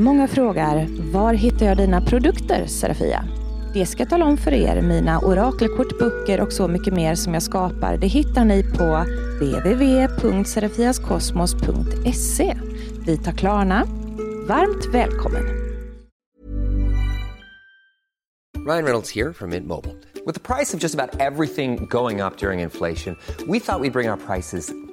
Många frågar, var hittar jag dina produkter, Serafia? Det ska jag tala om för er. Mina orakelkort, böcker och så mycket mer som jag skapar, det hittar ni på www.serafiaskosmos.se. Vi tar Klarna. Varmt välkommen! Ryan Reynolds här från Mint Mobile. Med priset på nästan allt som går upp under inflationen, trodde vi att vi skulle bring våra priser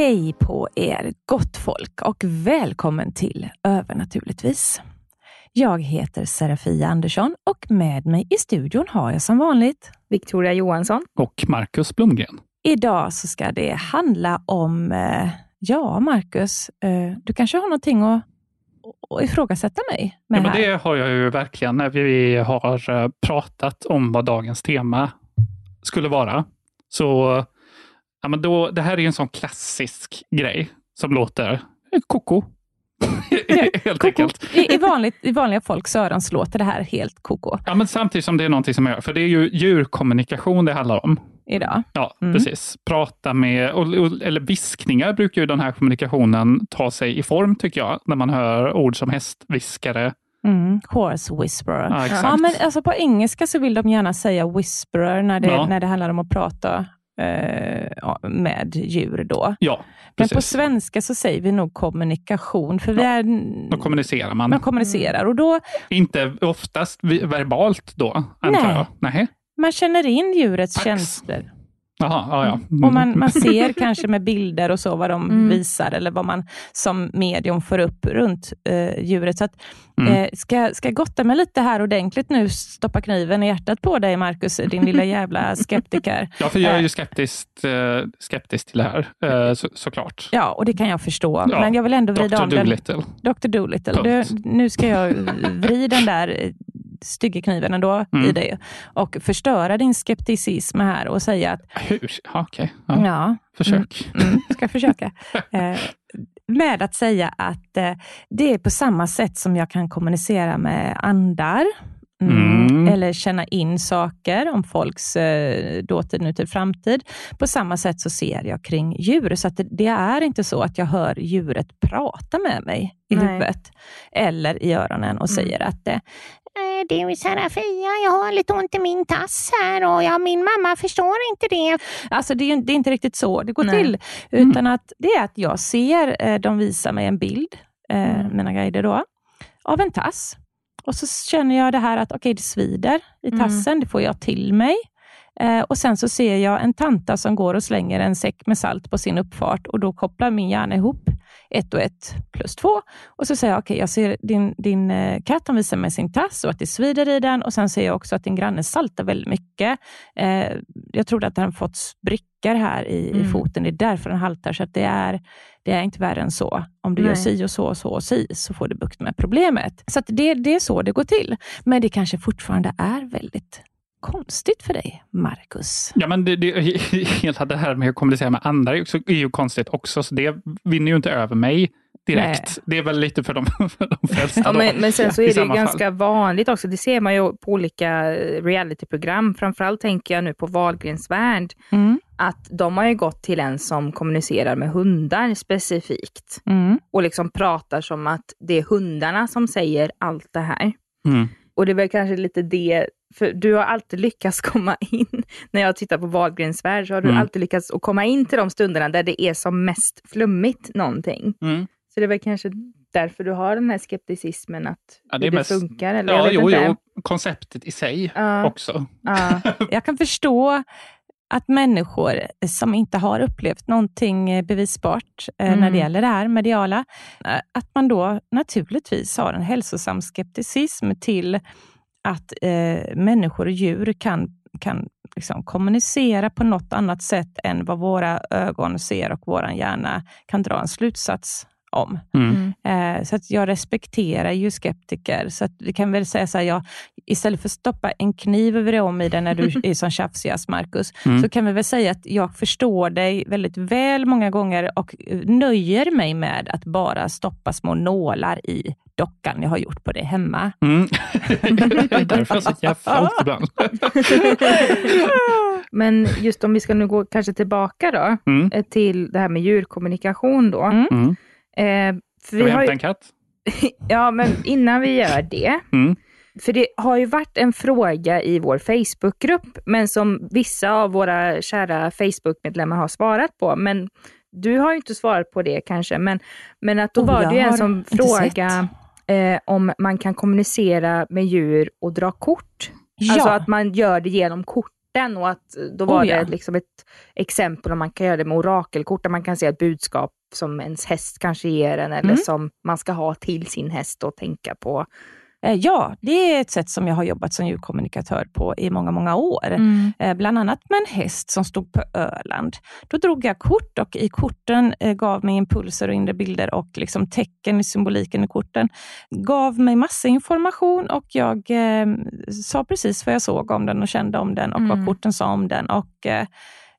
Hej på er gott folk och välkommen till Övernaturligtvis. Jag heter Serafia Andersson och med mig i studion har jag som vanligt Victoria Johansson. och Marcus Blomgren. Idag så ska det handla om, eh, ja Marcus, eh, du kanske har någonting att, att ifrågasätta mig med Ja, men det har jag ju verkligen när vi har eh, pratat om vad dagens tema skulle vara. Så ja, men då, det här är ju en sån klassisk grej som låter koko. Helt Koko. enkelt. I, i, vanligt, I vanliga folks öron så låter det här helt koko Ja, men samtidigt som det är någonting som jag gör, för det är ju djurkommunikation det handlar om. idag. Ja, Mm. precis. Prata med, och, och, eller viskningar brukar ju den här kommunikationen ta sig i form, tycker jag, när man hör ord som hästviskare. Mm. Horse whisperer. Ja. Ja, men alltså på engelska så vill de gärna säga whisperer när det, Ja. när det handlar om att prata eh, med djur. Då. Ja, Men på svenska så säger vi nog kommunikation, för vi Ja, är, Då kommunicerar man. man kommunicerar och då Inte oftast verbalt då, antar Nej. jag? Nej. man känner in djurets Tax. känslor. Jaha, ja, ja. Mm. Och man, man ser kanske med bilder och så vad de Mm. visar eller vad man som medium får upp runt eh, djuret. Så att, Mm. eh, ska, ska jag gotta mig lite här ordentligt nu, stoppa kniven i hjärtat på dig Marcus, din lilla jävla skeptiker. Ja, för jag är Eh. ju skeptisk, eh, skeptisk till det här, eh, så, såklart. Ja, och det kan jag förstå. Ja, Men jag vill ändå vrida Dr. om den. Dolittle. Dr. Dolittle. Punkt. Du, nu ska jag vrida den där stygga kniven ändå Mm. i dig och förstöra din skepticism här och säga att Hur? Ja, Okej, ja. ja, försök. Mm, ska jag försöka. Eh, med att säga att eh, det är på samma sätt som jag kan kommunicera med andar. Mm, Mm. Eller känna in saker om folks eh, dåtid, nutid, framtid. På samma sätt så ser jag kring djur. Så att det, det är inte så att jag hör djuret prata med mig i Nej. huvudet eller i öronen och säger att eh, "Eh, det är Serafia, jag har lite ont i min tass här och ja, min mamma förstår inte det. Alltså det är, det är inte riktigt så det går Nej. till. Utan att det är att jag ser, eh, de visar mig en bild, eh, Mm. mina guider då, av en tass. Och så känner jag det här att okej, det svider i Mm. tassen, det får jag till mig. Eh, och Sen så ser jag en tanta som går och slänger en säck med salt på sin uppfart och då kopplar min hjärna ihop ett och ett plus två. Och så säger jag, okej, jag ser din, din eh, katt, han visar mig sin tass och att det svider i den. Och Sen ser jag också att din granne saltar väldigt mycket. Eh, jag trodde att han fått sprickor här i, i Mm. foten, det är därför den haltar. Så att det, är, det är inte värre än så. Om du gör Nej. si och så och så och si, så får du bukt med problemet. Så det, det är så det går till. Men det kanske fortfarande är väldigt konstigt för dig, Marcus. Ja, men det, det, hela det här med att kommunicera med andra är ju, också, är ju konstigt också, så det vinner ju inte över mig direkt. Det är väl lite för de, för de flesta. Ja, men, men sen så är det ju ganska fall. vanligt också. Det ser man ju på olika eh, realityprogram. Framförallt tänker jag nu på Wahlgrens värld. Mm. Att de har ju gått till en som kommunicerar med hundar specifikt. Mm. Och liksom pratar som att det är hundarna som säger allt det här. Mm. Och det är väl kanske lite det, för du har alltid lyckats komma in, när jag tittar på Wahlgrens värld, så har du Mm. alltid lyckats att komma in till de stunderna där det är som mest flummigt någonting. Mm. Så det väl kanske därför du har den här skepticismen att Ja, det hur det mest- funkar? Eller? Ja, jo, jo, konceptet i sig Ja. också. Ja. Jag kan förstå att människor som inte har upplevt någonting bevisbart eh, när Mm. det gäller det här mediala, eh, att man då naturligtvis har en hälsosam skepticism till att eh, människor och djur kan kan liksom kommunicera på något annat sätt än vad våra ögon ser och vår hjärna kan dra en slutsats om. Mm. Eh, så att jag respekterar ju skeptiker. Så att vi kan väl säga så här, jag, istället för att stoppa en kniv över om i dig när du är som tjafsigast, Marcus, Mm. så kan vi väl säga att jag förstår dig väldigt väl många gånger och nöjer mig med att bara stoppa små nålar i dockan jag har gjort på det hemma. Mm. Därför är jag så jävla ont ibland. Men just om vi ska nu gå kanske tillbaka då, Mm. eh, till det här med djurkommunikation då. Mm. Mm. Eh, för Ska vi vi har hämta ju, en katt? ja, men innan vi gör det, Mm. för det har ju varit en fråga i vår Facebookgrupp, men som vissa av våra kära Facebook-medlemmar har svarat på. Men du har ju inte svarat på det kanske, men, men att då Oh, var det ju en som inte fråga eh, om man kan kommunicera med djur och dra kort. Ja. Alltså att man gör det genom korten och att då var Oh, ja. det liksom ett exempel om man kan göra det med orakelkort, där man kan se ett budskap som ens häst kanske ger en eller Mm. som man ska ha till sin häst och tänka på. Eh, Ja, det är ett sätt som jag har jobbat som djurkommunikatör på i många, många år. Eh, Bland annat med en häst som stod på Öland. Då drog jag kort och i korten eh, gav mig impulser och inre bilder och liksom tecken i symboliken i korten. Gav mig massa information och jag eh, sa precis vad jag såg om den och kände om den och vad Mm. korten sa om den. Och, eh,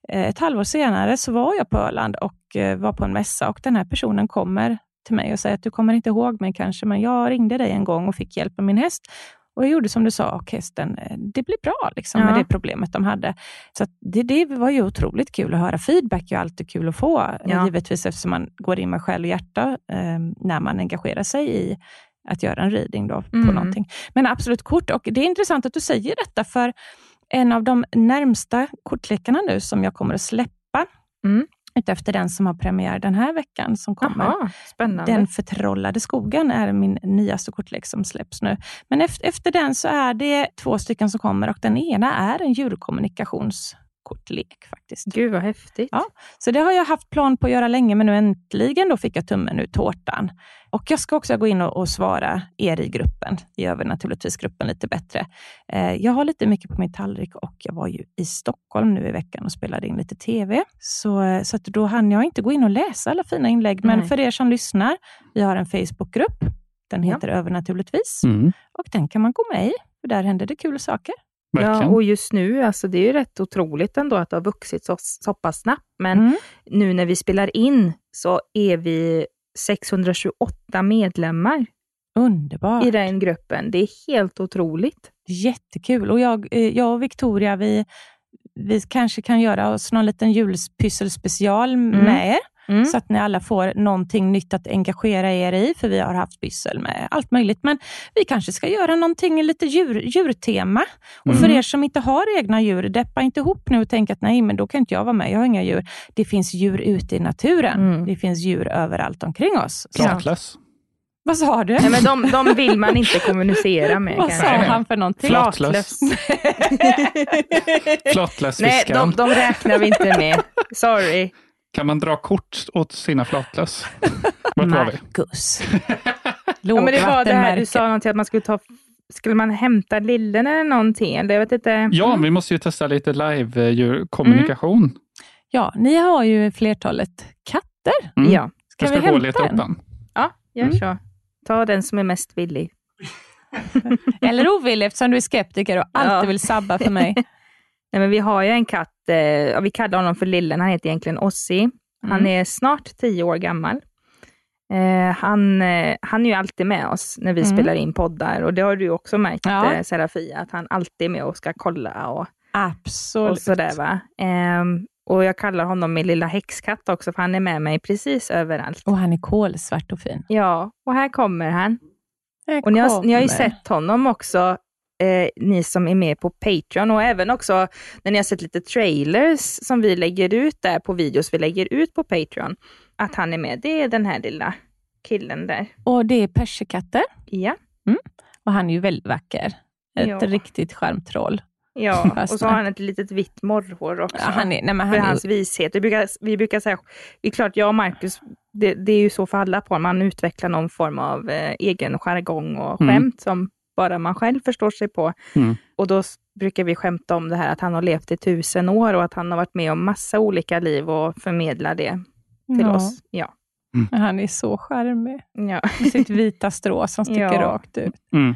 ett halvår senare så var jag på Öland och var på en mässa och den här personen kommer till mig och säger att du kommer inte ihåg mig kanske, men jag ringde dig en gång och fick hjälp med min häst. Och jag gjorde som du sa och hästen, eh, det blev bra liksom, Ja. med det problemet de hade. Så det, det var ju otroligt kul att höra. Feedback är alltid kul att få, Ja. givetvis eftersom man går in med själ och hjärta eh, när man engagerar sig i att göra en reading då, på Mm. någonting. Men absolut kort, och det är intressant att du säger detta, för en av de närmsta kortlekarna nu som jag kommer att släppa, Mm. Utefter den som har premiär den här veckan som kommer. Spännande. Den förtrollade skogen är min nyaste kortlek som släpps nu. Men efter, efter den så är det två stycken som kommer och den ena är en djurkommunikationskortlek faktiskt. Gud vad häftigt. Ja. Så det har jag haft plan på att göra länge, men nu äntligen då fick jag tummen ur tårtan. Och jag ska också gå in och, och svara er i gruppen, i över naturligtvis gruppen lite bättre. Eh, jag har lite mycket på min tallrik och jag var ju i Stockholm nu i veckan och spelade in lite TV. Så, så att då hann jag inte gå in och läsa alla fina inlägg. Men Nej. för er som lyssnar, vi har en Facebookgrupp. Den Ja. heter Övernaturligtvis Mm. och den kan man gå med i. För där händer det kul saker. Ja, Verkligen. och just nu, alltså det är ju rätt otroligt ändå att det har vuxit så, så pass snabbt. Men Mm. nu när vi spelar in så är vi 628 medlemmar Underbart. i den gruppen. Det är helt otroligt. Jättekul. Och jag, eh, jag och Victoria, vi, vi kanske kan göra oss någon liten julpysselspecial med er, Mm. så att ni alla får någonting nytt att engagera er i, för vi har haft pyssel med allt möjligt. Men vi kanske ska göra någonting, lite djur, djurtema. Och för er som inte har egna djur, deppa inte ihop nu och tänk att nej, men då kan inte jag vara med, jag har inga djur. Det finns djur ute i naturen. Mm. Det finns djur överallt omkring oss. Flatlöss. vad sa du? Nej, men de, de vill man inte kommunicera med. vad sa han för någonting? Flatlöss. Nej, de de, de räknar vi inte med. Sorry. Kan man dra kort åt sina flatlöss? Vart var vi? Marcus. Ja, men det var det här du sa någonting att man skulle ta skulle man hämta lillen eller någonting? Eller jag vet inte. Ja, vi måste ju testa lite live-kommunikation. Ja, ni har ju flertalet katter. Mm. Ja, Ska jag vi ska gå och hämta leta en? upp den. ja gör Mm. så. Ta den som är mest villig. Eller ovillig eftersom du är skeptiker och alltid Ja. vill sabba för mig. Nej, men vi har ju en katt, eh, vi kallar honom för Lillen, han heter egentligen Ossi. Han Mm. är snart tio år gammal. Eh, han, eh, han är ju alltid med oss när vi Mm. spelar in poddar och det har du också märkt, Ja. eh, Serafia, att han alltid är med och ska kolla och, Absolut. och sådär. Va? Ehm, och jag kallar honom min lilla häxkatt också, för han är med mig precis överallt. Och han är kolsvart och fin. Ja, och här kommer han. Här Och ni har, ni har ju sett honom också, eh, ni som är med på Patreon och även också när ni har sett lite trailers som vi lägger ut där på videos vi lägger ut på Patreon, att han är med. Det är den här lilla killen där. Och det är persikatter. Ja, Och han är ju väldigt vacker. Ett Ja. riktigt charmtroll. ja. Och så har han ett litet vitt morrhår också. Ja, han är, nej, men för han är, hans vishet. Vi brukar, vi brukar säga, det är klart jag och Marcus, det, det är ju så för alla par, man utvecklar någon form av eh, egen jargong och Mm. skämt som bara man själv förstår sig på. Mm. Och då brukar vi skämta om det här att han har levt i tusen år och att han har varit med om massa olika liv och förmedlar det till Ja. oss. Ja. Men Han är så charmig. Ja. Med sitt vita strå som sticker Ja. rakt ut. Mm.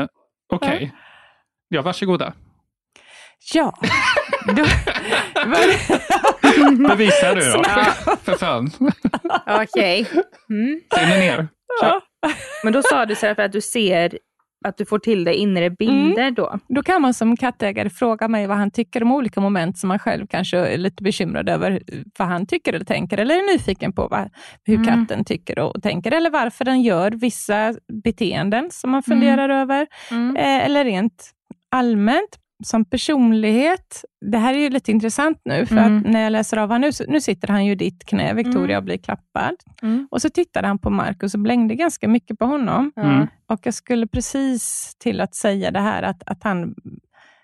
Eh, Okej. Ja, varsågoda. Ja. Då, Bevisa nu då. För fan. Okej. Mm. Ser ni ner? Ja. Men då sa du så här för att du ser att du får till det inre bilder då. Då kan man som kattägare fråga mig vad han tycker om olika moment som man själv kanske är lite bekymrad över vad han tycker eller tänker, eller är nyfiken på vad, hur Mm. katten tycker och tänker, eller varför den gör vissa beteenden som man funderar över. Mm. Eh, eller rent allmänt som personlighet. Det här är ju lite intressant nu, för Mm. att när jag läser av honom nu, så, nu sitter han ju i ditt knä, Victoria, och blir klappad. Mm. Och så tittade han på Markus och blängde ganska mycket på honom. Mm. Och jag skulle precis till att säga det här att, att han,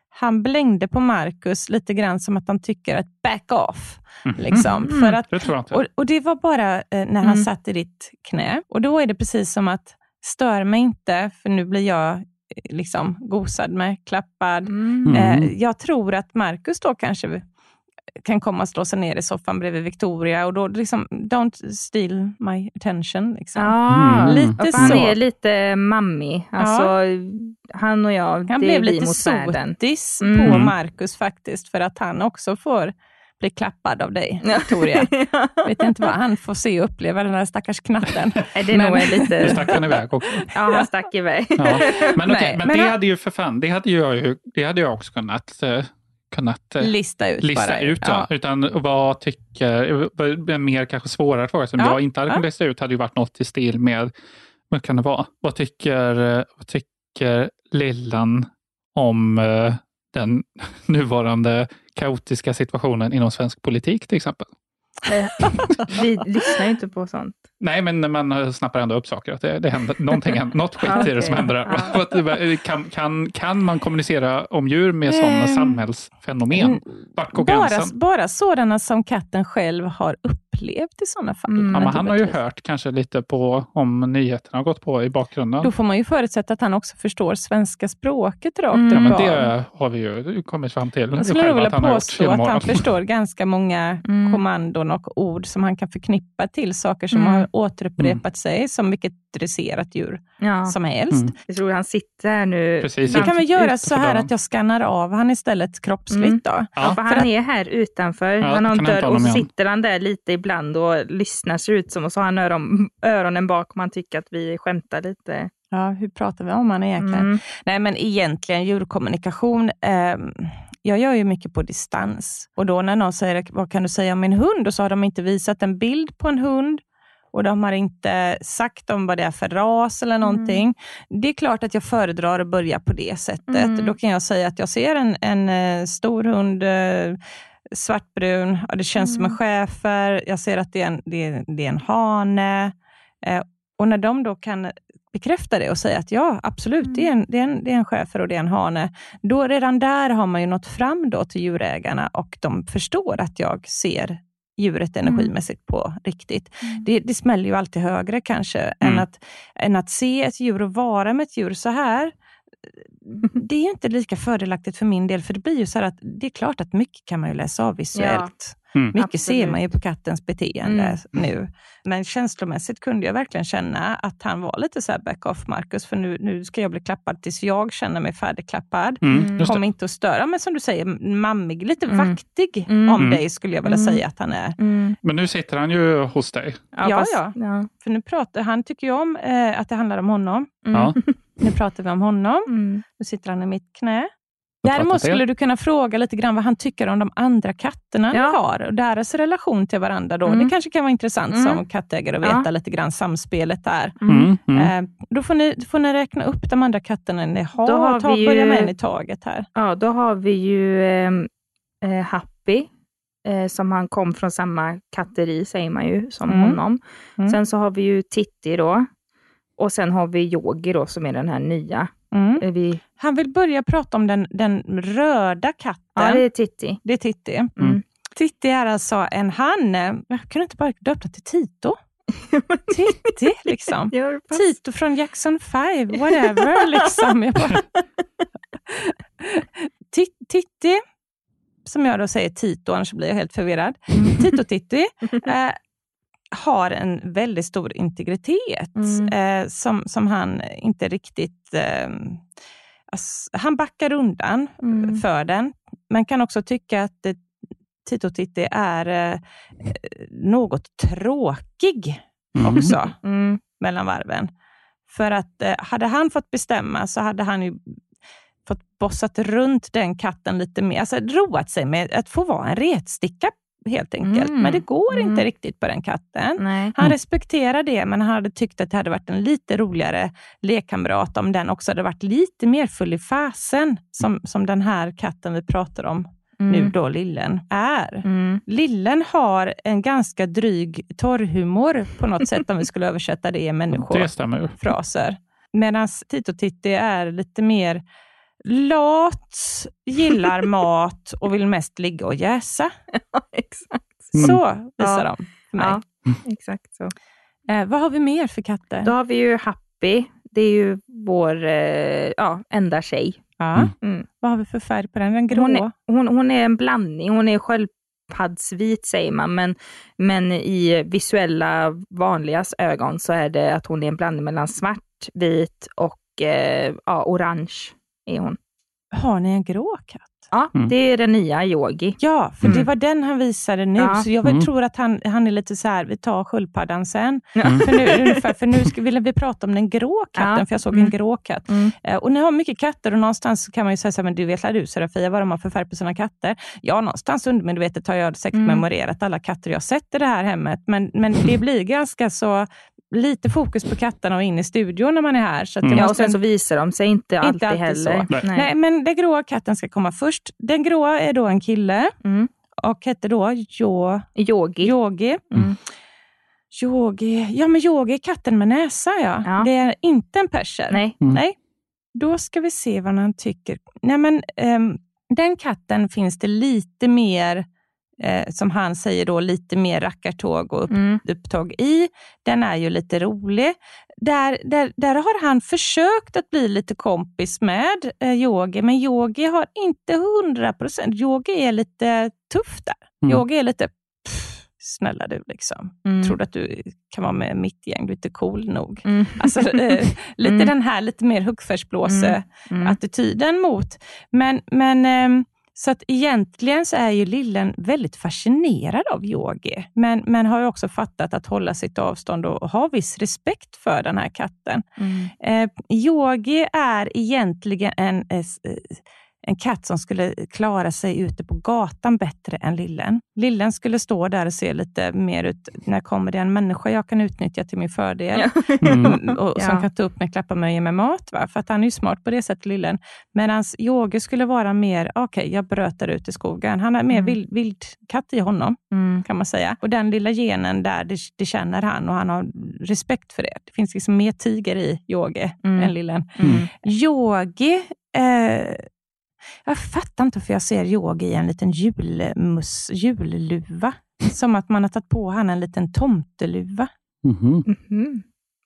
han blängde på Markus lite grann som att han tycker att back off. Liksom. Mm. För att, Det och, och Det var bara eh, när han Mm. satt i ditt knä. Och Då är det precis som att, stör mig inte, för nu blir jag liksom gosad med, klappad. Mm. Eh, jag tror att Markus då kanske kan komma och slå sig ner i soffan bredvid Victoria och då liksom, don't steal my attention. Liksom. Ah, Mm. Lite ja, för han så. är lite mammig. Alltså, Han och jag, Han det blev är vi lite mot världen. sotis Mm. på Markus faktiskt, för att han också får bli klappad av dig, Victoria. Vet inte vad han får se och uppleva, den där stackars knatten. Nej, det är Men- nog Nu lite... stack han iväg också. Ja, han stack iväg. Ja. Men, Nej, men, men det han- hade ju för fan, det hade, jag ju, det hade jag också kunnat, eh, kunnat eh, Lista ut lista bara. ut. Ja. Utan vad tycker, vad- en mer kanske svårare fråga som Ja, jag inte hade ja. kunnat lista ut hade ju varit något i stil med, vad kan det vara? Vad tycker, eh, vad tycker Lillan om den nuvarande kaotiska situationen inom svensk politik till exempel? Eh, vi lyssnar ju inte på sånt. Nej, men man snappar ändå upp saker. Att det, det händer, någonting, händer- något skit är det som händer Kan, kan, kan man kommunicera om djur med sådana Ehm, samhällsfenomen? Vart går Bara, gränsen? bara sådana som katten själv har upplevt i sådana fall. Mm. Ja, han har ju hört kanske lite på om nyheterna har gått på i bakgrunden. Då får man ju förutsätta att han också förstår svenska språket rakt Mm. ja, men det har vi ju kommit fram till. Jag skulle vilja påstå att han förstår ganska många Mm. kommandon och ord som han kan förknippa till saker som Mm. har återupprepat sig som vilket dresserat djur Ja. som helst. Mm. Jag tror han sitter nu. Precis. Vi kan väl göra så här att jag skannar av han istället kroppsligt Mm. då. Ja, Ja, för han är här utanför. Ja, han har en dörr och så sitter han där lite ibland och lyssnar ser ut som och så har han öron, öronen bak om han tycker att vi skämtar lite. Ja, hur pratar vi om han egentligen? Mm. Nej, men egentligen djurkommunikation. ehm, jag gör ju mycket på distans. Och då när någon säger, vad kan du säga om min hund? Och så har de inte visat en bild på en hund. Och de har inte sagt om vad det är för ras eller någonting. Det är klart att jag föredrar att börja på det sättet. Mm. Då kan jag säga att jag ser en, en eh, stor hund, eh, svartbrun, ja, det känns som en schäfer. Jag ser att det är en, det är, det är en hane. Eh, och när de då kan bekräfta det och säga att ja, absolut, det, är en, det, är en, det är en schäfer och det är en hane. Då redan där har man ju nått fram då till djurägarna och de förstår att jag ser djuret energimässigt på riktigt. Det, det smäller ju alltid högre kanske än, Mm. att, än att se ett djur och vara med ett djur så här. Det är ju inte lika fördelaktigt för min del, för det blir ju så att det är klart att mycket kan man ju läsa av visuellt. Mm. Mycket ser Absolut. man ju på kattens beteende Mm. nu. Men känslomässigt kunde jag verkligen känna att han var lite så här back off Marcus, för nu, nu ska jag bli klappad tills jag känner mig färdigklappad. Mm, just Kom det. inte att störa, men som du säger, mammig, lite Mm. vaktig Mm. om Mm. dig skulle jag vilja Mm. säga att han är. Mm. Men nu sitter han ju hos dig. Ja, fast- ja. ja. För nu pratar, han tycker ju om eh, att det handlar om honom. Mm. Ja. Nu pratar vi om honom. Mm. Nu sitter han i mitt knä. Däremot skulle du kunna fråga lite grann vad han tycker om de andra katterna Ja. ni har och deras relation till varandra. Då. Mm. Det kanske kan vara intressant Mm. som kattägare att veta Ja. lite grann samspelet där. Mm. Mm. Eh, då, får ni, får ni räkna upp de andra katterna ni har. Då har Ta, vi Börja ju- med en i taget här. Ja, då har vi ju ehm, eh, Happy, eh, som han kom från samma katteri, säger man ju, som Mm. honom. Mm. Sen så har vi ju Titti då. Och sen har vi Yogi då, som är den här nya. Mm. Är vi, Han vill börja prata om den, den röda katten. ja, det är Titti. Det är Titti. Mm. Titti är alltså en han. Jag kunde inte bara döpa till Tito. Titti, liksom. Tito från Jackson 5, whatever. liksom. Jag bara... Ti- Titti, som jag då säger Tito, annars blir jag helt förvirrad. Tito Titti eh, har en väldigt stor integritet Mm. eh, som, som han inte riktigt... Eh, ass- han backar undan Mm. för den, men kan också tycka att eh, Tito Titti är eh, något tråkig Mm. också Mm. mellan varven. För att eh, hade han fått bestämma så hade han ju fått bossat runt den katten lite mer. Alltså roat sig med att få vara en retsticka helt enkelt. Mm. Men det går Mm. inte riktigt på den katten. Nej. Han respekterar det, men han hade tyckt att det hade varit en lite roligare lekkamrat om den också hade varit lite mer full i fasen, som, som den här katten vi pratar om nu Mm. då, Lillen, är. Mm. Lillen har en ganska dryg torrhumor på något sätt, om vi skulle översätta det i människor Det stämmer ju. fraser. Medan Tito Titti är lite mer lat, gillar mat och vill mest ligga och jäsa. Ja, exakt. Så visar Ja. de för mig. Ja, exakt så. Eh, vad har vi mer för katter? Då har vi ju Happy. Det är ju vår eh, ja, enda tjej. ja. Mm. Vad har vi för färg på den? Den grå? Hon är, hon, hon är en blandning. Hon är sköldpaddsvit säger man, men, men i visuella vanligas ögon så är det att hon är en blandning mellan svart, vit och eh, ja, orange är hon. Har ni en grå katt? Ja, Mm. det är den nya Yogi. Ja, för Mm. det var den han visade nu. Ja. Så jag Mm. tror att han, han är lite så här, vi tar sköldpaddan sen. Mm. För nu, ungefär, för nu ska, ville vi prata om den grå katten, Ja. för jag såg Mm. en grå katt. Mm. Eh, Och ni har mycket katter och någonstans kan man ju säga så här, men du vet väl du Serafia vad de har för färg på sina katter? Ja, någonstans undermedvetet har jag säkert Mm. memorerat alla katter jag sett i det här hemmet, men, men det blir ganska så lite fokus på katterna och in i studion när man är här. Så Mm. Ja, och sen så visar de sig inte, alltid, alltid heller. så. Nej. Nej, men den gråa katten ska komma först. Den gråa är då en kille Mm. och hette då jo, Yogi. Yogi. Mm. Yogi. Ja, men Yogi är katten med näsa, ja. Ja. Det är inte en perser. Nej. Mm. Nej. Då ska vi se vad han tycker. Nej, men, ehm, den katten finns det lite mer, eh, som han säger, då, lite mer rackartåg och upp, Mm. upptåg i. Den är ju lite rolig. Där, där, där har han försökt att bli lite kompis med eh, Yogi, men Yogi har inte 100 procent. Yogi är lite tuff där. Mm. Yogi är lite, snälla du, liksom. Mm. tror du att du kan vara med mitt gäng? Du är inte cool nog. Mm. Alltså, eh, lite Mm. den här lite mer huckfärsblåse-attityden Mm. mot. Men, men ehm, så att egentligen så är ju Lillen väldigt fascinerad av yogi, men, men har ju också fattat att hålla sitt avstånd och ha viss respekt för den här katten. Mm. Eh, yogi är egentligen en, eh, eh, en katt som skulle klara sig ute på gatan bättre än Lillen. Lillen skulle stå där och se lite mer ut, när kommer det en människa jag kan utnyttja till min fördel? Mm. och, som Ja. kan ta upp mig, klappa mig och ge mig mat. Va? För att han är ju smart på det sättet, Lillen. Medan Yogi skulle vara mer, okej, jag brötar ut i skogen. Han är mer Mm. vild, vildkatt i honom, Mm. kan man säga. Och den lilla genen där, det, det känner han och han har respekt för det. Det finns liksom mer tiger i Yogi Mm. än Lillen. Mm. Yogi, eh, jag fattar inte för jag ser Yogi i en liten julmus, julluva. Som att man har tagit på han en liten tomteluva. Mhm. Mhm.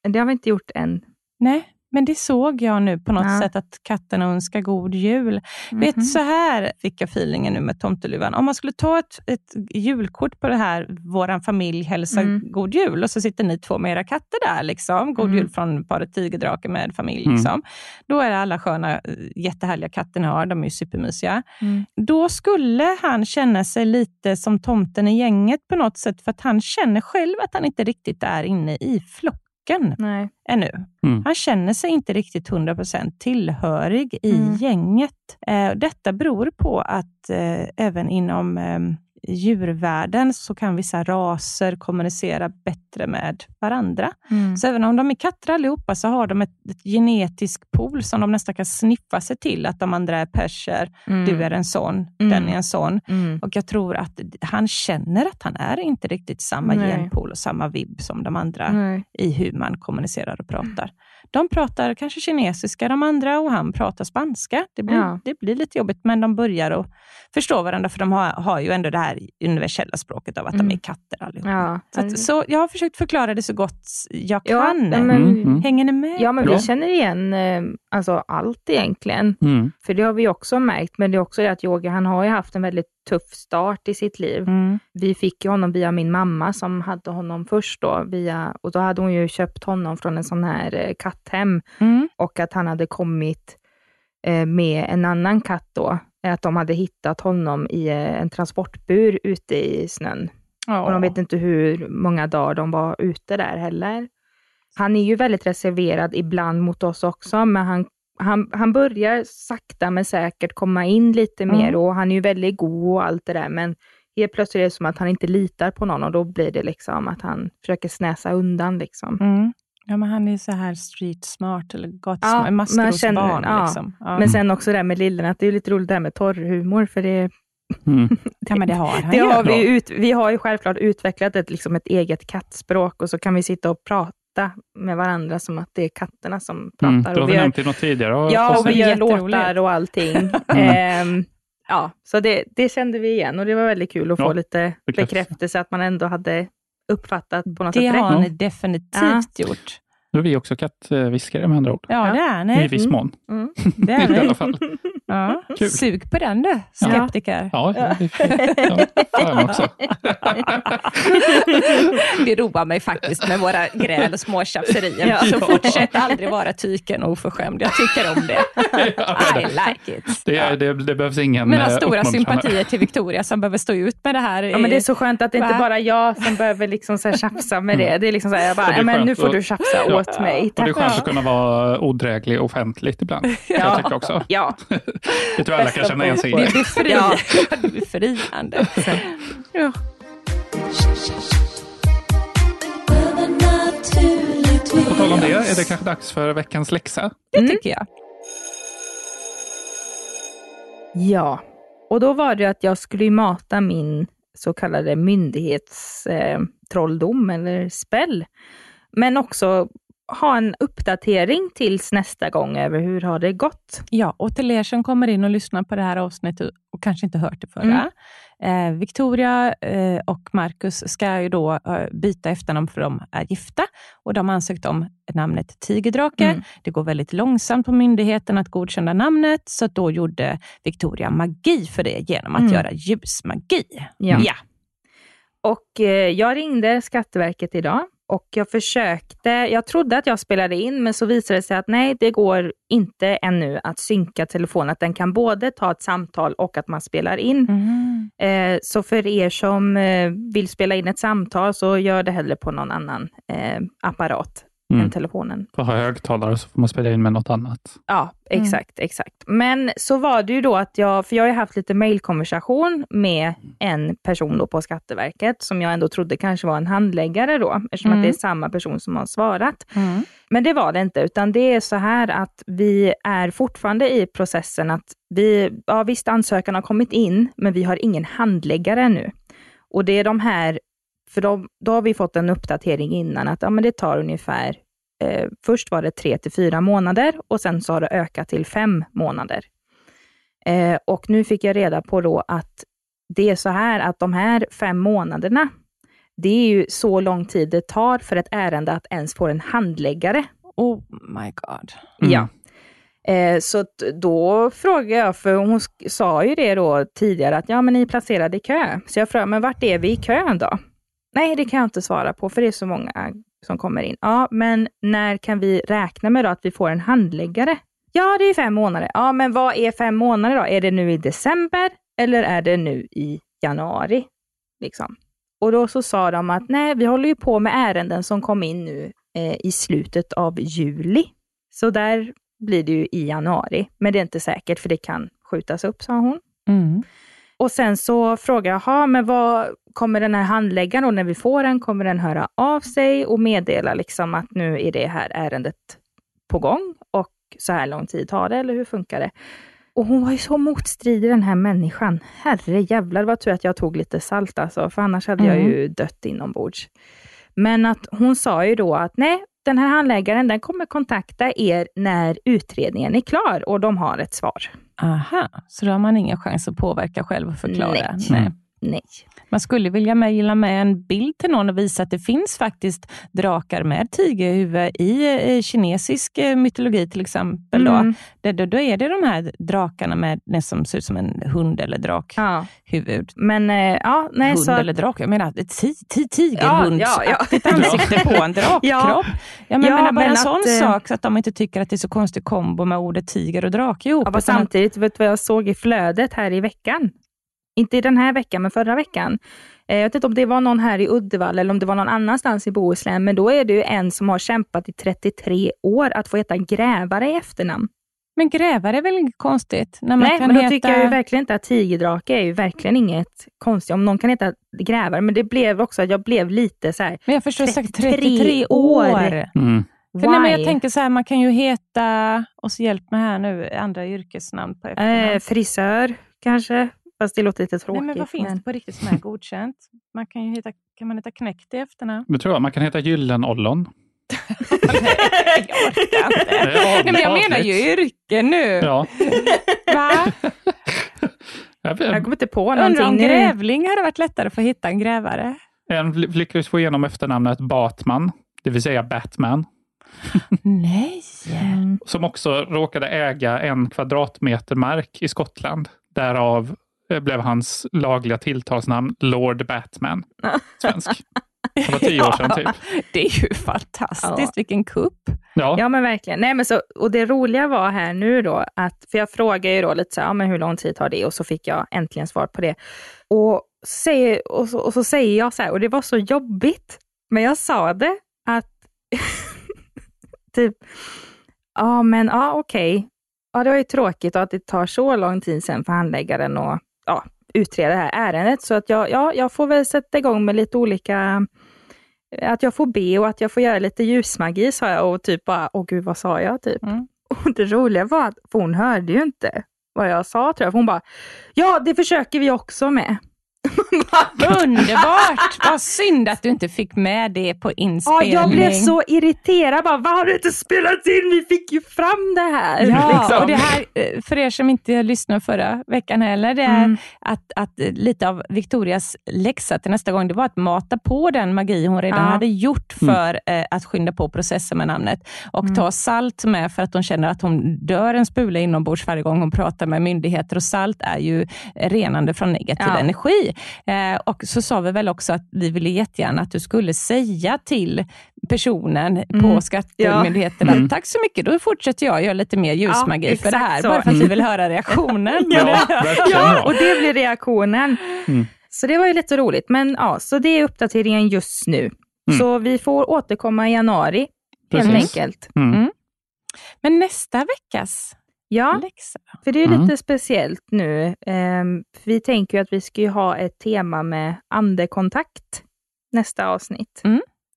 Det har vi inte gjort än. Nej, men det såg jag nu på något Ja. sätt, att katten önskar god jul. Vet, Mhm. så här fick jag feelingen nu med tomteluvan. Om man skulle ta ett, ett julkort på det här, vår familj hälsar Mm. god jul, och så sitter ni två med era katter där. Liksom. God Mm. jul från paret Tigerdrake med familj. Mm. Liksom. Då är det alla sköna, eh, jättehärliga katter ni har. De är ju supermysiga. Mm. Då skulle han känna sig lite som tomten i gänget på något sätt, för att han känner själv att han inte riktigt är inne i flocken Nej. ännu. Mm. Han känner sig inte riktigt 100% tillhörig i Mm. gänget. Eh, detta beror på att eh, även inom eh, djurvärlden så kan vissa raser kommunicera bättre med varandra. Mm. Så även om de är katter allihopa så har de ett, ett genetisk pool som de nästan kan sniffa sig till, att de andra är perser, Mm. du är en sån, Mm. den är en sån. Mm. Och jag tror att han känner att han är inte riktigt samma Nej. genpool och samma vibb som de andra Nej. i hur man kommunicerar och pratar. De pratar kanske kinesiska de andra och han pratar spanska. Det blir, Ja. det blir lite jobbigt, men de börjar att förstå varandra, för de har, har ju ändå det här universella språket av att de Mm. är katter allihopa. Ja, Så, att, så jag har försökt förklara det så gott jag Ja, kan. ja, men- Mm, mm. Hänger ni med? ja, men vi känner igen eh, alltså, allt egentligen. Mm. För det har vi också märkt, men det är också det att Yogi, han har ju haft en väldigt tuff start i sitt liv. Mm. Vi fick ju honom via min mamma som hade honom först då, via, och då hade hon ju köpt honom från en sån här eh, katthem Mm. och att han hade kommit eh, med en annan katt då. Att de hade hittat honom i eh, en transportbur ute i snön. Ja. Och de vet inte hur många dagar de var ute där heller. Han är ju väldigt reserverad ibland mot oss också, men han, han, han börjar sakta men säkert komma in lite Mm. mer och han är ju väldigt god och allt det där, men helt plötsligt är det som att han inte litar på någon och då blir det liksom att han försöker snäsa undan liksom. Mm. Ja, men han är så här street smart, eller Ja, gatusmart, känner- maskrosbarn. ja. Liksom. Ja. Men sen också det där med lillen, att det är lite roligt det här med torrhumor, för det, Mm. ja, men det har han det har vi, Ja. ut, vi har ju självklart utvecklat ett, liksom ett eget kattspråk och så kan vi sitta och prata med varandra som att det är katterna som pratar. Mm. Det har och vi nämnt i något tidigare ja, och vi gör låtar och allting. Ehm, ja, så det, det kände vi igen och det var väldigt kul att få Ja, lite bekräftelse. bekräftelse att man ändå hade uppfattat på något Det sätt har rätt. ni definitivt gjort. Nu är vi också kattviskare med andra ord. Ja, Ja. det är ni. I viss mån. Mm. Det är I alla ni. fall. Ja. Kul. Sug på den du, skeptiker. Ja, ja. det ja, fan också. Det roar mig faktiskt med våra gräl och småtjafserier. Ja. Så fortsätt aldrig vara tyken och oförskämd. Jag tycker om det. I like it. Det, det, det behövs ingen Men har eh, stora sympatier till Victoria som behöver stå ut med det här. Ja, men det är så skönt att det inte bara är jag som behöver liksom så här tjafsa med det. Det är liksom så här, jag bara, är ja, men nu får du tjafsa Ja. Åt mig. Och det är Tack. skönt att kunna vara odräglig offentligt ibland. kan Jag tycker också. Ja, Det tror jag alla kan känna igen sig i. Det är befri... Ja. det är befriande. Ja. På tal om det, är det kanske dags för veckans läxa? Det tycker jag. ja. Och då var det att jag skulle mata min så kallade myndighetstrolldom eh, eller spell. Men också ha en uppdatering tills nästa gång över hur har det gått. Ja, och till er som kommer in och lyssnar på det här avsnittet och kanske inte hört det förra. Eh, Victoria eh, och Marcus ska ju då eh, byta efternamn för de är gifta och de har ansökt om namnet Tigerdrake. Mm. Det går väldigt långsamt på myndigheten att godkänna namnet, så då gjorde Victoria magi för det genom att Mm. göra ljusmagi. Ja. Ja. Och eh, jag ringde Skatteverket idag och jag försökte, jag trodde att jag spelade in, men så visade det sig att nej, det går inte ännu att synka telefonen. Att den kan både ta ett samtal och att man spelar in. Mhm. Eh, så för er som eh, vill spela in ett samtal, så gör det hellre på någon annan eh, apparat Mm. än telefonen. För att ha högtalare så får man spela in med något annat. Ja, exakt, exakt. Men så var det ju då att jag, för jag har ju haft lite mejlkonversation med en person då på Skatteverket, som jag ändå trodde kanske var en handläggare då, eftersom Mm. att det är samma person som har svarat. Mm. Men det var det inte, utan det är så här att vi är fortfarande i processen att vi, ja visst ansökan har kommit in, men vi har ingen handläggare ännu. Och det är de här, för då, då har vi fått en uppdatering innan att ja, men det tar ungefär, eh, först var det tre till fyra månader och sen så har det ökat till fem månader. Eh, och nu fick jag reda på då att det är så här att de här fem månaderna, det är ju så lång tid det tar för ett ärende att ens få en handläggare. Oh my god. Mm. Ja. Eh, så då frågade jag, för hon sa ju det då tidigare, att ja men ni är placerade i kö. Så jag frågade, men vart är vi i kön då? Nej, det kan jag inte svara på, för det är så många som kommer in. Ja, men när kan vi räkna med då att vi får en handläggare? Ja, det är fem månader. Ja, men vad är fem månader då? Är det nu i december eller är det nu i januari? Liksom. Och då så sa de att nej, vi håller ju på med ärenden som kom in nu eh, i slutet av juli. Så där blir det ju i januari, men det är inte säkert för det kan skjutas upp, sa hon. Mm. Och sen så frågade jag, "Jaha, men vad kommer den här handläggaren, och när vi får den, kommer den höra av sig och meddela liksom att nu är det här ärendet på gång och så här lång tid tar det, eller hur funkar det? Och hon var ju så motstridig den här människan. Herre jävlar, det var tur att jag tog lite salt alltså, för annars hade jag Mm. ju dött inombords. Men att hon sa ju då att nej, den här handläggaren den kommer kontakta er när utredningen är klar och de har ett svar. Aha, så då har man ingen chans att påverka själv och förklara? Nej. Nej. Man skulle vilja mejla med en bild till någon och visa att det finns faktiskt drakar med tigerhuvud i eh, kinesisk eh, mytologi till exempel. Mm. Då, då, då är det de här drakarna med som ser ut som en hund eller drakhuvud. Ja. Men eh, ja, nej hund så... eller drak, jag menar ett ti, ti, tigerhundsaktigt Ja, ja, ansikte på en drakkropp. Ja. Ja, men menar bara men en att, sån eh, sak, så att de inte tycker att det är så konstig kombo med ordet tiger och drake ihop. Ja, utan samtidigt, vet du vad jag såg i flödet här i veckan? Inte i den här veckan, men förra veckan. Eh, Jag vet inte om det var någon här i Uddevalla eller om det var någon annanstans i Bohuslän, men då är det ju en som har kämpat i 33 år att få heta grävare i efternamn. Men grävare är väl inget konstigt? När man Nej, kan men då heta... tycker jag ju verkligen inte att tigerdrake är ju verkligen inget konstigt. Om någon kan heta grävare, men det blev också att jag blev lite så här, Men jag förstår sagt 33 33 år. år. Mm. För nej, men jag tänker så här, man kan ju heta, och så hjälp mig här nu, andra yrkesnamn på efternamn. eh, frisör kanske, fast det låter lite tråkigt. nej, men vad finns men- det på riktigt som är godkänt? Man kan ju heta, kan man heta knäckt i efternamn? Det tror jag. Man kan heta Gyllenollon. Nej, jag orkar inte. Nej, men jag menar ju yrke nu. Ja. Va? Jag Jag kommer inte på Undrar om någonting grävling hade varit lättare för att hitta en grävare. en lyckades få igenom efternamnet Batman, det vill säga Batman, Nej. Som också råkade äga en kvadratmeter mark i Skottland. Därav blev hans lagliga tilltalsnamn Lord Batman, svensk. Det var tio år sedan typ. Det är ju fantastiskt, Ja. vilken kupp. Ja, Ja men verkligen. Nej, men så, och det roliga var här nu då, att, för jag frågade ju då lite så här, ja, men hur lång tid tar det? Och så fick jag äntligen svar på det. Och, säger, och, så, och så säger jag så här, och det var så jobbigt, men jag sa det att typ, ja men ja okej, ja det var ju tråkigt att det tar så lång tid sen för handläggaren att ja, utreda det här ärendet, så att jag, ja, jag får väl sätta igång med lite olika att jag får be och att jag får göra lite ljusmagi sa jag och typ bara, åh gud vad sa jag typ. Mm. Och det roliga var att hon hörde ju inte vad jag sa tror jag. För hon bara, ja det försöker vi också med. Underbart! Vad synd att du inte fick med det på Ja, inspelning. jag blev så irriterad. Bara, Vad har du inte spelat in? Vi fick ju fram det här. Ja, liksom. och det här, eh, för er som inte lyssnade förra veckan heller, det är Mm. att, att lite av Victorias läxa till nästa gång, det var att mata på den magi hon redan Ja. hade gjort för eh, att skynda på processen med namnet. Och Mm. ta salt med för att hon känner att hon dör en spula inombords varje gång hon pratar med myndigheter. Och salt är ju renande från negativ Ja. energi. Eh, och så sa vi väl också att vi ville jättegärna att du skulle säga till personen på Mm. skattemyndigheten Ja. Mm. att tack så mycket, då fortsätter jag göra lite mer ljusmagi Ja, för det här. så. Bara för att vi vill höra reaktionen. Ja. Ja, Ja. och det blir reaktionen. Mm. Så det var ju lite roligt. Men ja, så det är uppdateringen just nu. Så vi får återkomma i januari, helt Mm. Precis. enkelt. Mm. Men nästa veckas Ja, läxa för det är Mm. lite speciellt nu. Ehm, vi tänker ju att vi ska ju ha ett tema med andekontakt nästa avsnitt.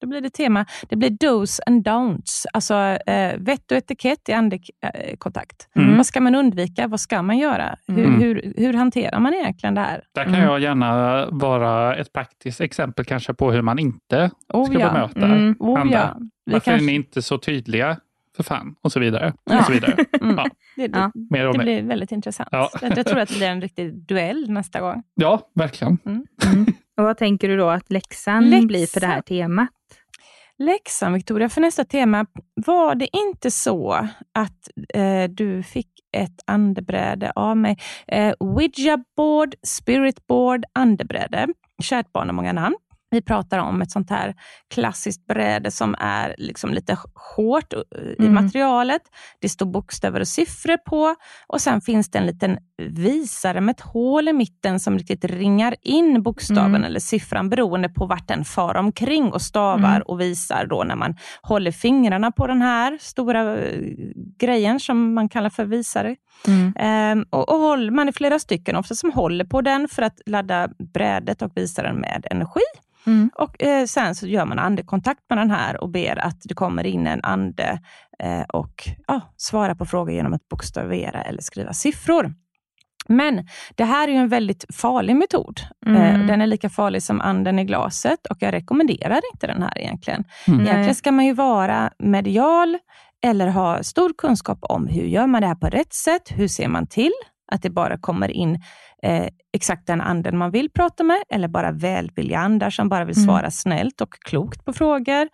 Då blir det tema, det blir dos and don'ts, alltså eh, vett och etikett i andekontakt. Mm. Vad ska man undvika? Vad ska man göra? Hur, Mm. hur, hur hanterar man egentligen det här? Där kan Mm. jag gärna vara ett praktiskt exempel kanske på hur man inte Oh, ska ja. bemöta Mm. Oh, andra. ja. Vi Varför är kanske- ni inte så tydliga för fan? Och så vidare. Ja. Och så vidare. Mm. Ja. Det, det, Ja. Mer och det mer. blir väldigt intressant. Ja. Jag, tror att det blir en riktig duell nästa gång. Ja, verkligen. Och vad tänker du då att läxan, Läxan? blir för det här temat? Läxan Victoria, för nästa tema. Var det inte så att eh, du fick ett andebräde av mig? Eh, Ouija board, spirit board, andebräde. Kärt barn har många namn. Vi pratar om ett sånt här klassiskt bräde som är liksom lite hårt eh, i Mm. materialet. Det står bokstäver och siffror på och sen finns det en liten visare med ett hål i mitten som riktigt ringar in bokstaven Mm. eller siffran beroende på vart den far omkring och stavar Mm. och visar då när man håller fingrarna på den här stora eh, grejen som man kallar för visare. Ehm, och, och håller, man är flera stycken ofta som håller på den för att ladda brädet och visaren med energi. Mm. Och eh, Sen så gör man andekontakt med den här och ber att det kommer in en ande eh, och ja, svarar på frågor genom att bokstavera eller skriva siffror. Men det här är en väldigt farlig metod. Mm. Eh, Den är lika farlig som anden i glaset och jag rekommenderar inte den här egentligen. Mm. Egentligen ska man ju vara medial eller ha stor kunskap om hur gör man det här på rätt sätt? Hur ser man till att det bara kommer in eh, exakt den anden man vill prata med eller bara välvilliga andar som bara vill Mm. svara snällt och klokt på frågor.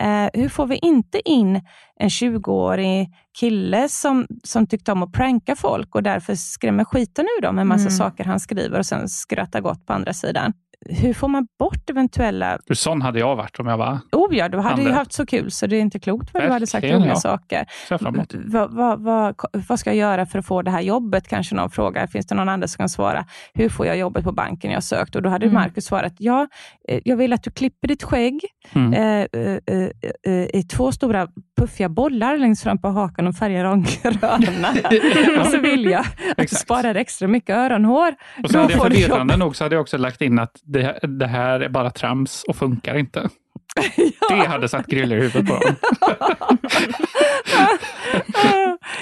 Eh, hur får vi inte in en 20-årig kille som, som tyckte om att pranka folk och därför skrämmer skiten ur dem med massa Mm. saker han skriver och sen skrattar gott på andra sidan. Hur får man bort eventuella För sån hade jag varit om jag var. Oh ja, du hade ju Andra. haft så kul så det är inte klokt vad du hade sagt roliga ja. saker. Jag fram emot. Vad, ska jag göra för att få det här jobbet? Kanske någon frågar. Finns det någon annan som kan svara? Hur får jag jobbet på banken jag sökt? Och då hade Mm. Marcus svarat, ja, eh, jag vill att du klipper ditt skägg Mm. eh, eh, eh, eh, i två stora puffiga bollar längst fram på hakan och färgar dem gröna. och så vill jag att du sparar extra mycket öronhår. Och så Då hade jag du förvirrande nog så hade jag också lagt in att det, det här är bara trams och funkar inte. Det hade satt griller i huvudet på dem.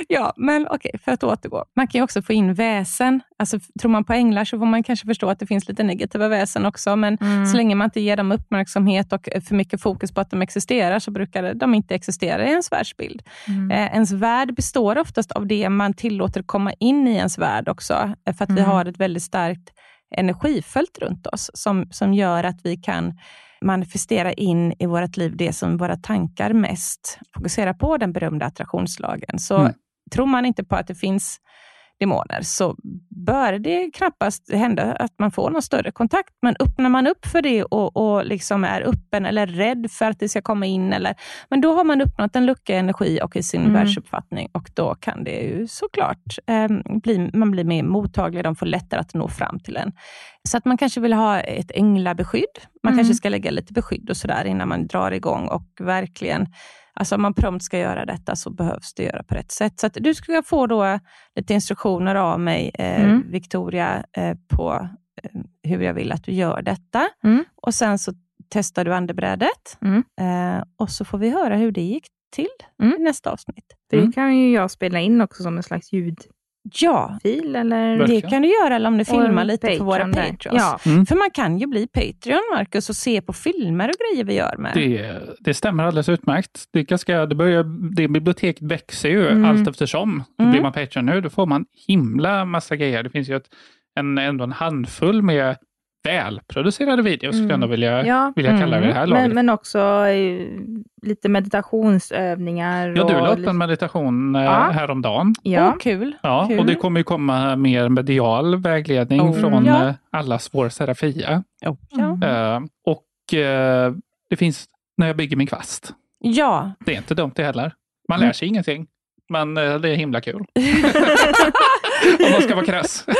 ja, men okej, för att återgå. Man kan ju också få in väsen. Alltså, tror man på änglar så får man kanske förstå att det finns lite negativa väsen också, men Mm. så länge man inte ger dem uppmärksamhet och för mycket fokus på att de existerar, så brukar de inte existera i ens världsbild. Mm. Eh, ens värld består oftast av det man tillåter komma in i ens värld också, eh, för att vi Mm. har ett väldigt starkt energifält runt oss, som, som gör att vi kan manifestera in i vårt liv det som våra tankar mest fokuserar på, den berömda attraktionslagen. Så Mm. tror man inte på att det finns demoner så bör det knappast hända att man får någon större kontakt. Men öppnar man upp för det och, och liksom är öppen eller rädd för att det ska komma in, eller, men då har man uppnått en lucka i energi och i sin Mm. världsuppfattning och då kan det ju såklart eh, bli, man blir mer mottaglig, de får lättare att nå fram till en. Så att man kanske vill ha ett änglabeskydd. Man Mm. kanske ska lägga lite beskydd och sådär innan man drar igång och verkligen Alltså om man prompt ska göra detta så behövs det göra på rätt sätt. Så du ska få då lite instruktioner av mig, eh, Mm. Victoria, eh, på eh, hur jag vill att du gör detta. Mm. Och Sen så testar du andebrädet Mm. eh, och så får vi höra hur det gick till Mm. i nästa avsnitt. För Mm. det kan ju jag spela in också som en slags ljudfil Ja, eller... Verkligen. det kan du göra eller om du filmar lite för våra Patreon där. patrons. Ja. Mm. För man kan ju bli Patreon, Marcus, och se på filmer och grejer vi gör med. Det, det stämmer alldeles utmärkt. Det, ganska, det, börjar, det biblioteket växer ju Mm. allt eftersom. Mm. Blir man Patreon nu, då får man himla massa grejer. Det finns ju ett, en, ändå en handfull med välproducerade videos, skulle jag ändå vilja, Ja. vilja kalla det, det här laget. Men, men också eh, lite meditationsövningar. ja, du la upp lite- en meditation eh, Ja. häromdagen. Ja. Åh, kul. Ja, Kul. och det kommer ju komma mer medial vägledning Oh, från ja. eh, allas vår Serafia. Oh, ja. Mm. Eh, och eh, det finns när jag bygger min kvast. ja, Det är inte dumt det heller. Man Mm. lär sig ingenting, men eh, det är himla kul. Om man ska vara krass.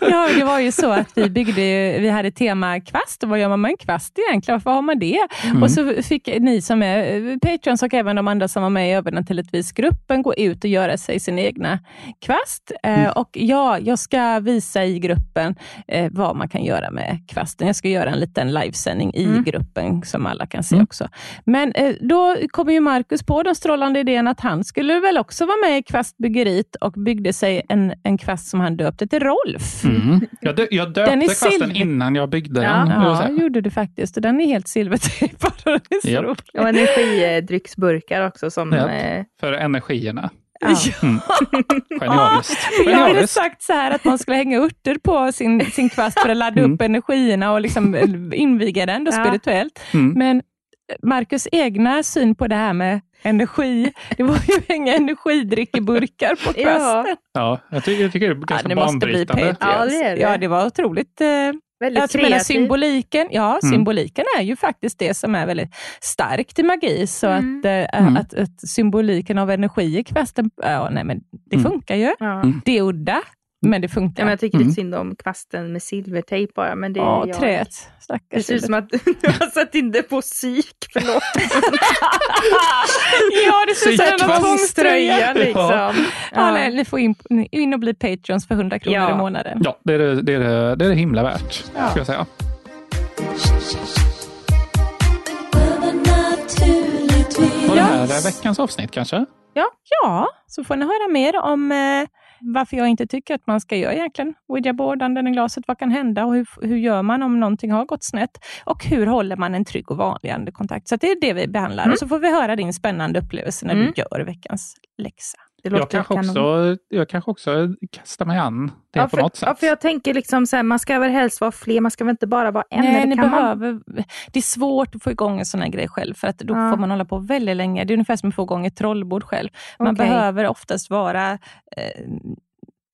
ja, det var ju så att vi byggde, ju- vi hade tema kvast. Och vad gör man med en kvast egentligen? Varför har man det? Mm. Och så fick ni som är eh, Patreons och även de andra som var med i Övernaturligtvis-gruppen gå ut och göra sig sin egna kvast. Eh, Mm. Och ja, jag ska visa i gruppen eh, vad man kan göra med kvasten. Jag ska göra en liten livesändning i Mm. gruppen som alla kan se Mm. också. Men eh, då kommer ju Marcus på den strålande idén att han skulle väl också vara med i kvastbyggeriet och byggde sig en, en kvast som han döpte till Rolf. Mm. Jag, dö- jag döpte Den är kvasten silver. innan jag byggde Ja. den. Ja, säga. gjorde du faktiskt. Och den är helt silvertejpad. rolig. Och energidrycksburkar också som... Japp. Eh, För energierna. ja. Mm. Genialiskt. Jag hade sagt så här att man skulle hänga örter på sin, sin kvast för att ladda Mm. upp energierna och liksom inviga den då Ja. spirituellt. Mm. Men Marcus egna syn på det här med energi, det var ju hänga energidrickeburkar på Ja. kvasten. Ja, jag tycker, jag tycker det är Ja, ganska det måste bli banbrytande. Ja, det är det. Ja, det var otroligt eh, Väldigt Alltså, kreativ. symboliken, ja, Mm. symboliken är ju faktiskt det som är väldigt starkt i magi. Så Mm. att, eh, Mm. att, att symboliken av energi i kvasten, ja, nej, men det Mm. funkar ju. Ja. Mm. Det är udda, men det Ja, funkar. men jag tycker Mm. lite synd om kvasten med silvertejp bara. Men det är Ja, jag. träet. Det Stackars. ser ut som att du har satt in det på psyk. Förlåt. ja, det ser ut som en tvångströja. Liksom. Ja, nej, ni får in, in och bli Patreons för 100 kronor Ja. i månaden. Ja, det är det, det, är det, det är det himla värt, Ja. ska jag säga. Var det här är veckans avsnitt kanske? Ja, ja, så får ni höra mer om eh, varför jag inte tycker att man ska göra egentligen. Ouija-board, anden i glaset, vad kan hända och hur, hur gör man om någonting har gått snett? Och hur håller man en trygg och vanlig andekontakt? Så det är det vi behandlar. Mm. Och så får vi höra din spännande upplevelse när Mm. du gör veckans läxa. Det Jag kanske, kanon. också, jag kanske också kastar mig an det Ja på för, något sätt. ja, för jag tänker liksom så här, man ska väl helst vara fler, man ska väl inte bara vara en? Nej, eller ni kan man- behöver, det är svårt att få igång en sån här grej själv, för att då Ja. får man hålla på väldigt länge. Det är ungefär som att få igång ett trollbord själv. Man Okej. behöver oftast vara eh,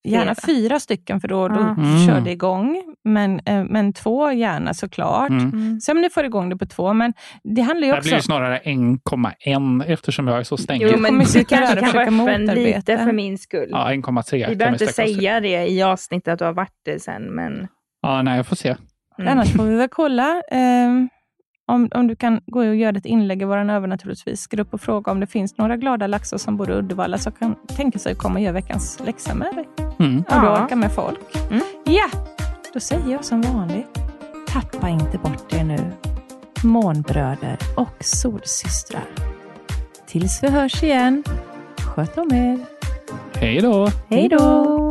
gärna Flera. fyra stycken, för då, då. Mm. kör det igång. Men, eh, men två gärna såklart. Mm. Mm. Se om ni får igång det på två. Men det handlar ju Det också blir ju snarare 1,1 eftersom jag är så stängd. Jo, men du kanske kan vara öppen lite för min skull. Ja, 1,3 Vi kan behöver inte säga det i avsnittet att du har varit det sen, men... Ja, nej, jag får se. Mm. Annars får vi väl kolla. Eh, om, om du kan gå och göra ett inlägg i vår över naturligtvis. Gå upp och fråga om det finns några glada laxar som bor i Uddevalla som kan tänka sig att komma och göra veckans läxa med dig. Mm. Om du Ja. orkar med folk. Mm. Ja, då säger jag som vanligt. Tappa inte bort er nu. Månbröder och solsystrar. Tills vi hörs igen. Sköt om er. Hej då! Hej då!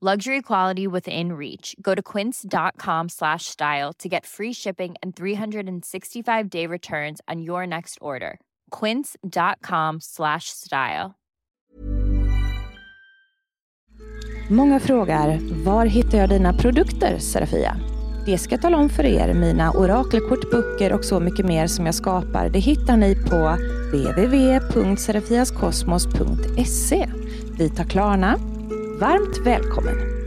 Luxury quality within reach. Go to quince.com slash style to get free shipping and 365 day returns on your next order. Quince.com slash style. Många frågar, var hittar jag dina produkter, Serafia? Det ska jag tala om för er. Mina orakelkort, böcker och så mycket mer som jag skapar, det hittar ni på www.serafiaskosmos.se. Vi tar Klarna. Varmt välkommen!